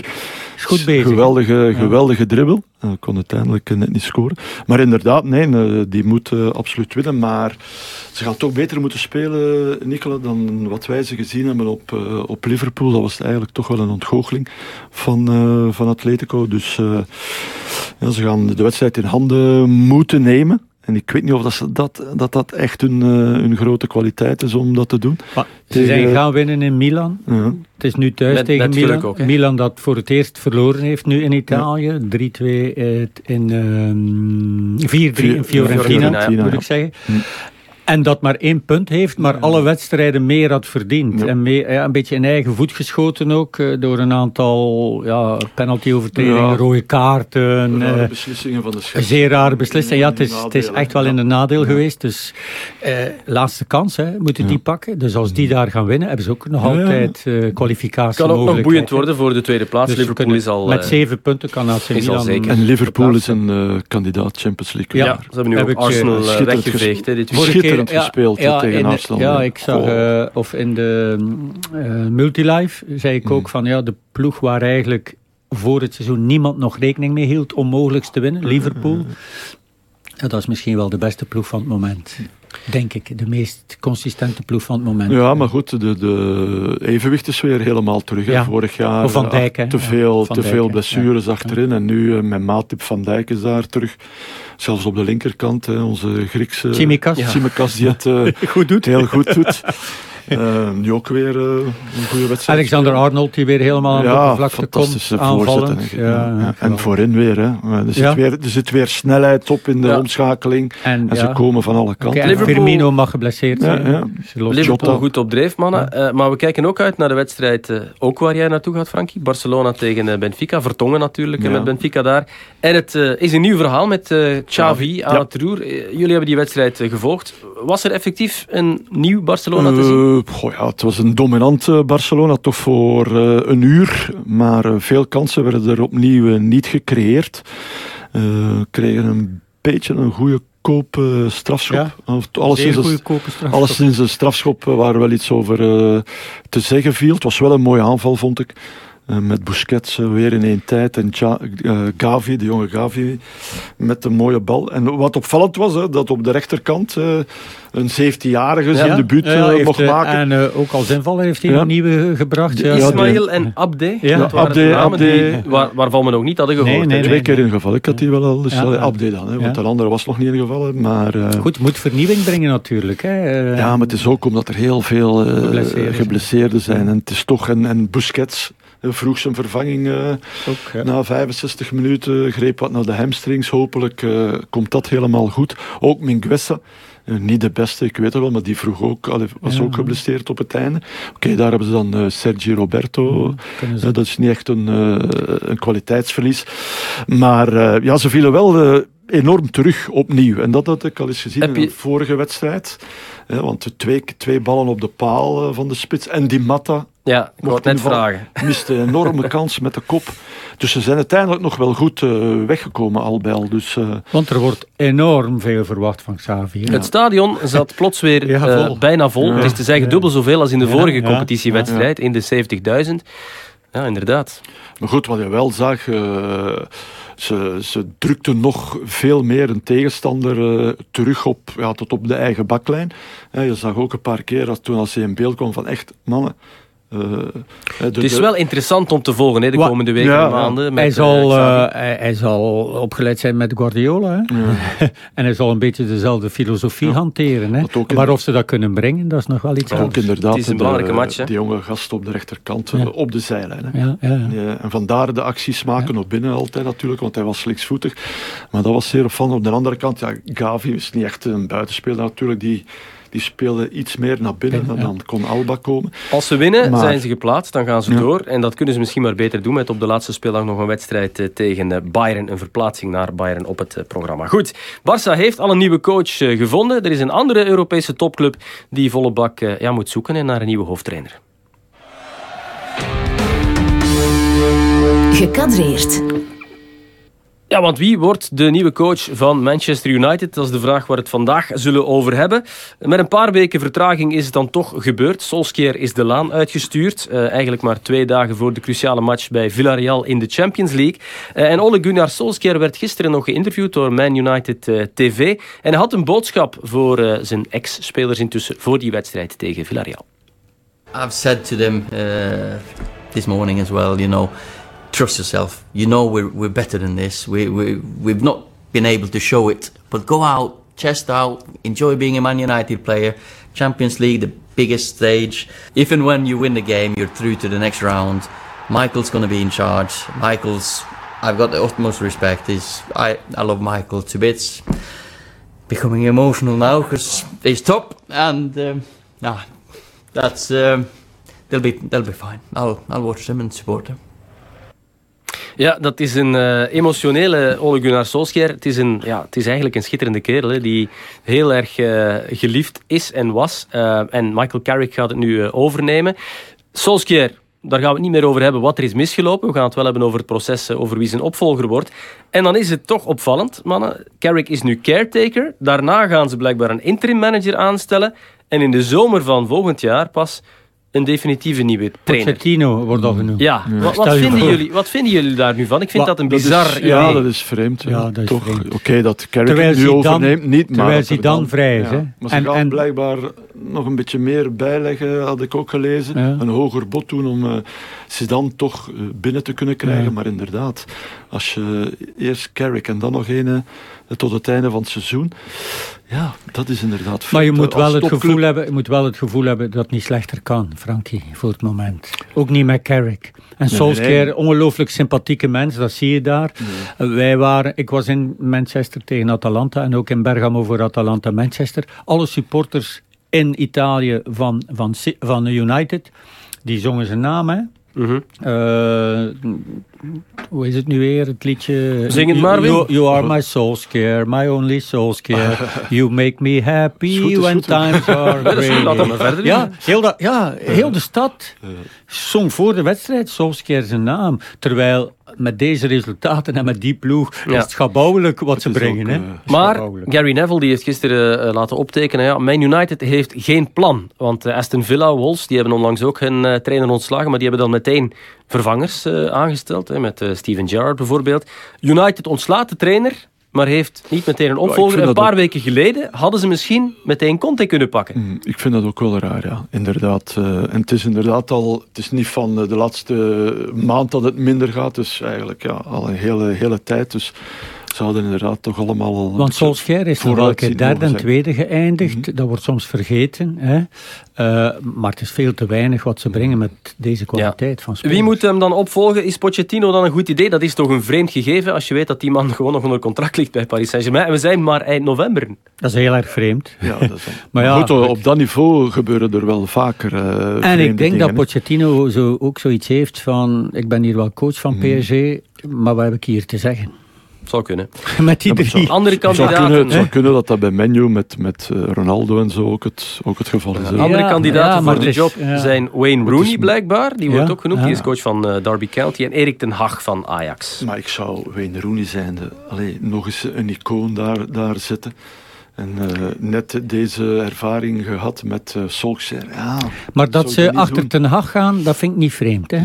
Is goed bezig. Geweldige, geweldige dribbel. Uh, kon uiteindelijk net niet scoren. Maar inderdaad, nee, die moet absoluut winnen. Maar ze gaan toch beter moeten spelen, Nicola, dan wat wij ze gezien hebben op, op Liverpool. Dat was eigenlijk toch wel een ontgoocheling van, van Atletico. Dus ja, ze gaan de wedstrijd in handen moeten nemen. En ik weet niet of dat dat, dat, dat echt hun, uh, hun grote kwaliteit is om dat te doen. Maar ze zijn gaan winnen in Milan. Het is nu thuis met, tegen met Milan. Ook, Milan dat voor het eerst verloren heeft nu in Italië. Ja. 3-2 uh, in uh, 4-3 in Fiorentina, moet ik zeggen. En dat maar één punt heeft, maar alle wedstrijden meer had verdiend. En mee, ja, een beetje in eigen voet geschoten ook, uh, door een aantal ja, penalty-overtredingen, ja. rode kaarten. Rare uh, beslissingen van de scheidsrechter. Zeer rare beslissingen. Ja, het is, het is echt wel in een nadeel geweest. Dus uh, laatste kans, hè, moeten die pakken. Dus als die daar gaan winnen, hebben ze ook nog altijd kwalificatie Kan ook nog boeiend worden voor de tweede plaats. Dus Liverpool is al... Met zeven punten kan AC Milan... Zeker. En Liverpool is een kandidaat Champions League. Ja, ze hebben nu ook Arsenal weggeveegd dit weekend ja, gespeeld ja, tegen Arsenal. Ja, ik zag, uh, of in de uh, Multilife zei ik ook mm. van ja, de ploeg waar eigenlijk voor het seizoen niemand nog rekening mee hield om mogelijk te winnen, Liverpool. Ja, dat is misschien wel de beste ploeg van het moment. Denk ik, de meest consistente ploeg van het moment. Ja, maar goed, de, de evenwicht is weer helemaal terug. Ja. Vorig jaar van Dijk, te veel, te veel blessures ja. achterin. En nu uh, met Maatip van Dijk is daar terug. Zelfs op de linkerkant, hè, onze Griekse... Chimikas. Chimikas die het uh, goed doet. heel goed doet. Uh, nu ook weer uh, een goede wedstrijd. Alexander Arnold die weer helemaal aan ja, de vlakte komt. Aanvallend. Ja, ja, en voorin weer. Hè. Er, zit weer er zit weer snelheid op in de omschakeling. En, en ze komen van alle kanten. Okay, Firmino mag geblesseerd zijn. Liverpool goed op dreef, mannen. Uh, maar we kijken ook uit naar de wedstrijd, uh, ook waar jij naartoe gaat, Frankie. Barcelona tegen Benfica. Vertongen natuurlijk met Benfica daar. En het is een nieuw verhaal met Xavi aan het roer. jullie hebben die wedstrijd gevolgd. Was er effectief een nieuw Barcelona te zien? Goh, ja, het was een dominant Barcelona, toch voor een uur. Maar veel kansen werden er opnieuw niet gecreëerd. Uh, kregen een beetje een goede koop strafschop. Ja, alleszins, een, strafschop. alleszins een strafschop waar wel iets over uh, te zeggen viel. Het was wel een mooie aanval, vond ik. Uh, met Busquets weer in één tijd en Cha Gavi, de jonge Gavi, met een mooie bal. En wat opvallend was, hè, dat op de rechterkant een 17-jarige zijn ja, debuut ja, heeft, mocht maken. En uh, ook als invaller heeft hij een nieuwe gebracht. Ja. Ismail en Abde, ja. dat waren Abde, Abde, die, waar, waarvan we nog niet hadden gehoord. Nee, nee, Twee keer ingevallen. Ik had die wel al, dus Abde dan, hè, want de andere was nog niet ingevallen. Maar, uh, Goed, moet vernieuwing brengen natuurlijk. Hè. Uh, ja, maar het is ook omdat er heel veel geblesseerden, geblesseerden zijn. En het is toch, en, en Busquets vroeg zijn vervanging uh, Ook, ja. na 65 minuten, greep wat naar de hamstrings. Hopelijk uh, komt dat helemaal goed. Ook Minguessa, uh, niet de beste, ik weet het wel, maar die vroeg ook, allee, was ja. ook geblesseerd op het einde. Oké, okay, daar hebben ze dan Sergi Roberto. Ja, dat is niet echt een, een kwaliteitsverlies. Maar ja, ze vielen wel enorm terug opnieuw. En dat had ik al eens gezien Heb in de vorige wedstrijd. Want twee, twee ballen op de paal van de spits. En die Matta ja, ik wou net vragen. Miste een enorme kans met de kop. Dus ze zijn uiteindelijk nog wel goed uh, weggekomen al bij al. Dus, uh... Want er wordt enorm veel verwacht van Xavi. Ja. Het stadion zat plots weer ja, vol. Uh, bijna vol. Ja. Het is te zeggen dubbel zoveel als in de vorige competitiewedstrijd, in de 70.000. Ja, inderdaad. Maar goed, wat je wel zag... Ze, ze drukten nog veel meer een tegenstander uh, terug op, ja, tot op de eigen baklijn. Uh, je zag ook een paar keer dat toen als hij in beeld kwam van echt, mannen, het is wel interessant om te volgen hè, de komende weken en maanden. Met, hij, zal, uh, hij, hij, zal opgeleid zijn met Guardiola. Hè? Ja. en hij zal een beetje dezelfde filosofie hanteren. Hè? Maar of ze dat kunnen brengen, dat is nog wel iets anders. Ook inderdaad het is een belangrijke match. Hè? Die jonge gast op de rechterkant op de zijlijn. Hè? en vandaar de acties maken op binnen altijd natuurlijk, want hij was linksvoetig. Maar dat was zeer opvallend. Op de andere kant, ja, Gavi is niet echt een buitenspeler natuurlijk, die die speelden iets meer naar binnen en dan kon Alba komen. Als ze winnen, maar, zijn ze geplaatst, dan gaan ze ja. door. En dat kunnen ze misschien maar beter doen met op de laatste speeldag nog een wedstrijd uh, tegen uh, Bayern. Een verplaatsing naar Bayern op het uh, programma. Goed, Barça heeft al een nieuwe coach gevonden. Er is een andere Europese topclub die volle bak ja, moet zoeken naar een nieuwe hoofdtrainer. Gekadreerd. Ja, want wie wordt de nieuwe coach van Manchester United? Dat is de vraag waar we het vandaag zullen over hebben. Met een paar weken vertraging is het dan toch gebeurd. Solskjaer is de laan uitgestuurd. Uh, eigenlijk maar twee dagen voor de cruciale match bij Villarreal in de Champions League. Uh, en Ole Gunnar Solskjaer werd gisteren nog geïnterviewd door Man United uh, TV. En hij had een boodschap voor zijn ex-spelers intussen voor die wedstrijd tegen Villarreal. I've said to them this morning as well, you know... trust yourself. You know we're, we're better than this. We, we, we've not been able to show it. But go out, chest out, enjoy being a Man United player. Champions League, the biggest stage. If and when you win the game, you're through to the next round. Michael's going to be in charge. Michael's, I've got the utmost respect. He's, I, I love Michael to bits. Becoming emotional now because he's top, and um, nah, that's um, they'll be they'll be fine. I'll I'll watch them and support them. Ja, dat is een uh, emotionele Ole Gunnar Solskjaer. Het is, een, ja, het is eigenlijk een schitterende kerel hè, die heel erg uh, geliefd is en was. Uh, en Michael Carrick gaat het nu overnemen. Solskjaer, daar gaan we het niet meer over hebben wat er is misgelopen. We gaan het wel hebben over het proces, over wie zijn opvolger wordt. En dan is het toch opvallend, mannen. Carrick is nu caretaker. Daarna gaan ze blijkbaar een interim manager aanstellen. En in de zomer van volgend jaar pas een definitieve nieuwe trainer. Pochettino wordt al genoemd. Ja, ja. Wat, wat, vinden jullie, wat vinden jullie daar nu van? Ik vind dat een bizar Ja, dat is vreemd. Ja, dat Toch, oké, okay, dat Carrick nu overneemt, niet. Terwijl hij dan vrij is. Ja. Maar ze en, gaan en, blijkbaar nog een beetje meer bijleggen, had ik ook gelezen. Een hoger bod doen om uh, ze dan toch binnen te kunnen krijgen. Maar inderdaad, als je eerst Carrick en dan nog een tot het einde van het seizoen. Ja, dat is inderdaad Maar je moet, wel het gevoel hebben, je moet wel het gevoel hebben dat het niet slechter kan, Frankie, voor het moment. Ook niet met Carrick. En Solskjaer, nee. ongelooflijk sympathieke mens, dat zie je daar. Wij waren, ik was in Manchester tegen Atalanta en ook in Bergamo voor Atalanta Manchester. Alle supporters in Italië van, van, van United, die zongen zijn naam, hè. Mm hoe is het nu weer, het liedje? Zing het maar you, you, are my soul scare, my only soul scare. you make me happy when times are great. Ja, heel, dat, ja, heel de stad zong voor de wedstrijd Solskjaer zijn naam. Terwijl met deze resultaten en met die ploeg is het schabouwelijk wat ze brengen. hè? Eh, maar Gary Neville die heeft gisteren uh, laten optekenen. Ja, Man United heeft geen plan. Want uh, Aston Villa, Wolves, die hebben onlangs ook hun uh, trainer ontslagen. Maar die hebben dan meteen vervangers aangesteld. Hè, met Steven Gerrard bijvoorbeeld. United ontslaat de trainer maar heeft niet meteen een opvolger. een paar weken geleden hadden ze misschien meteen Conte kunnen pakken. Mm, ik vind dat ook wel raar, ja. Inderdaad. Uh, en het is inderdaad al... Het is niet van de laatste maand dat het minder gaat. Dus eigenlijk ja, al een hele, hele tijd. Dus zouden inderdaad toch allemaal... Want Solskjaer is nog wel keer derde en tweede geëindigd. Mhm. Dat wordt soms vergeten. Hè? Uh, maar het is veel te weinig wat ze brengen met deze kwaliteit van spelers. Wie moet hem dan opvolgen? Is Pochettino dan een goed idee? Dat is toch een vreemd gegeven als je weet dat die man gewoon nog onder contract ligt bij Paris Saint-Germain. En we zijn maar eind november. Dat is heel erg vreemd. Ja, dat is maar, ja, goed, op dat niveau gebeuren er wel vaker uh, En ik denk dat Pochettino zo, ook zoiets heeft van... Ik ben hier wel coach van mhm. PSG, maar wat heb ik hier te zeggen? Zou kunnen. Met die drie. Andere kandidaten. Zou kunnen, zou kunnen dat dat bij Menu met, met eh, Ronaldo en zo ook het, ook het geval is. Andere kandidaten voor de job zijn Wayne Rooney blijkbaar. Die wordt ook genoemd. Die is coach van uh, Derby County. En Erik ten Hag van Ajax. Maar ik zou Wayne Rooney zijn. Allee, nog eens een icoon daar, daar zetten. En uh, net deze ervaring gehad met uh, Solskjaer. Ja, maar dat ze achter doen. Ten Hag gaan, dat vind ik niet vreemd. Hè?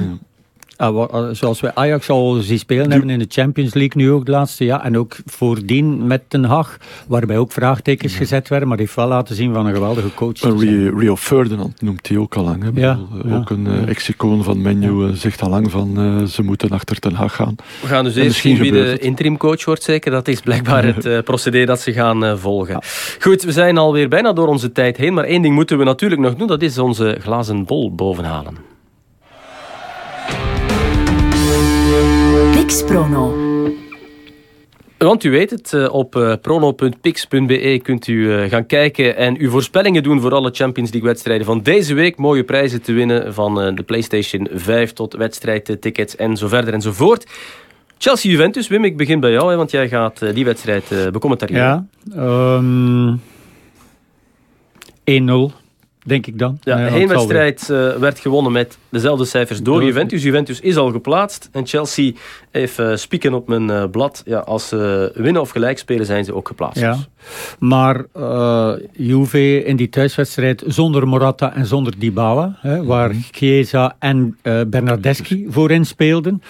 Ja. Uh, zoals wij Ajax al zien spelen hebben in de Champions League nu ook de laatste jaar. En ook voordien met Den Haag, waarbij ook vraagtekens gezet werden. Maar die heeft wel laten zien van een geweldige coach. Rio, Rio, Ferdinand noemt hij ook al lang. Hè? Ja, bedoel, ook een uh, ex-icoon van Menu uh, zegt al lang van uh, ze moeten achter Den Haag gaan. We gaan dus eerst zien wie de interim coach wordt zeker. Dat is blijkbaar het procedé dat ze gaan volgen. Goed, we zijn alweer bijna door onze tijd heen. Maar één ding moeten we natuurlijk nog doen. Dat is onze glazen bol bovenhalen. Prono. Want u weet het, eh, op eh, prono.pix.be kunt u eh, gaan kijken en uw voorspellingen doen voor alle Champions League wedstrijden van deze week. Mooie prijzen te winnen van de PlayStation 5 tot wedstrijdtickets en zo verder enzovoort. Chelsea-Juventus, Wim, ik begin bij jou, want jij gaat die wedstrijd becommentariëren. Ja, um, ehm, 1-0 denk ik dan. Ja, de heenwedstrijd uh, werd gewonnen met dezelfde cijfers door Juventus. Juventus is al geplaatst en Chelsea even uh, spieken op mijn uh, blad. Ja, als ze winnen of gelijk spelen zijn ze ook geplaatst. Ja. Maar uh, Juve in die thuiswedstrijd zonder Morata en zonder Dybala, hè, waar -hmm. Chiesa en Bernardeschi voorin speelden.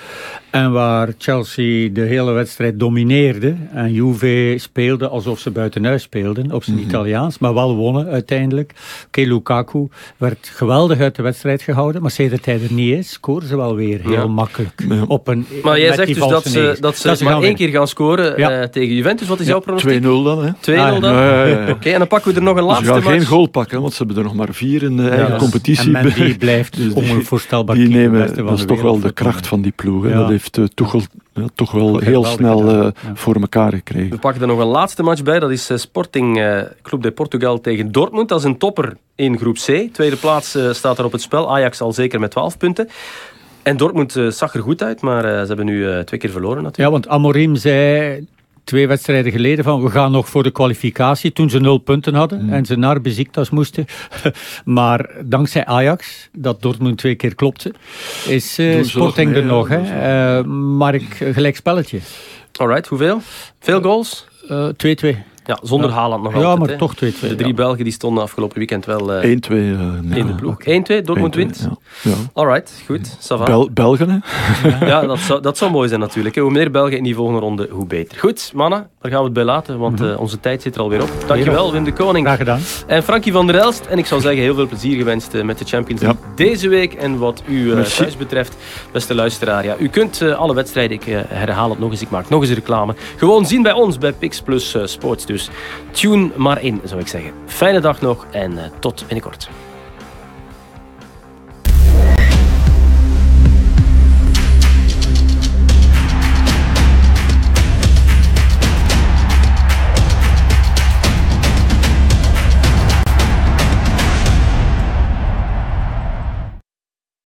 En waar Chelsea de hele wedstrijd domineerde. En Juve speelde alsof ze buitenuit speelden, op zijn mm -hmm. Italiaans, maar wel wonnen uiteindelijk. Oké, Lukaku werd geweldig uit de wedstrijd gehouden, maar sedert hij er niet is, scoren ze wel weer heel ja. makkelijk. Ja. Op een, maar jij zegt dus dat ze, dat ze, dat ze maar één keer gaan scoren ja. uh, tegen Juventus. Wat is jouw pronostiek? 2-0 dan, hè? 2-0 ah, dan? Oké, okay, en dan pakken we er nog een laatste Ze gaan match. geen goal pakken, want ze hebben er nog maar vier in de eigen competitie. En die blijft dus onvoorstelbaar die nemen, Dat is toch wel de kracht van die ploeg. Dat heeft uh, Tuchel ja, toch wel heel snel uh, ja. voor elkaar gekregen. We pakken er nog een laatste match bij. Dat is uh, Sporting uh, Club de Portugal tegen Dortmund. Dat is een topper in groep C. Tweede plaats staat er op het spel. Ajax al zeker met 12 punten. En Dortmund zag er goed uit, maar ze hebben nu twee keer verloren natuurlijk. Ja, want Amorim zei twee wedstrijden geleden van we gaan nog voor de kwalificatie toen ze nul punten hadden mm. en ze naar Beziktas moesten. maar dankzij Ajax, dat Dortmund twee keer klopte, is uh, Sporting er nog. Hè. Uh, maar ik, gelijk spelletje. Alright, hoeveel? Veel goals? 2-2. Ja, zonder ja. Haaland nog ja, altijd. maar hè. toch 2-2. De drie ja. Belgen die stonden afgelopen weekend wel uh, 1-2 uh, in de ploeg. 1-2, Dortmund wint? Ja. ja. Alright, goed. Bel Belgen, hè? ja, dat zou, dat zou mooi zijn natuurlijk. Hè. Hoe meer Belgen in die volgende ronde, hoe beter. Goed, mannen. Daar gaan we het bij laten, want mhm. onze tijd zit er alweer op. Dankjewel, Wim de Koning. Graag gedaan. En Frankie van der Elst. En ik zou zeggen, heel veel plezier gewenst met de Champions League deze week. En wat u thuis betreft, beste luisteraar, ja, u kunt alle wedstrijden, ik herhaal het nog eens, ik maak nog eens reclame, gewoon zien bij ons bij Pix Plus Sports. Dus tune maar in, zou ik zeggen. Fijne dag nog en tot binnenkort.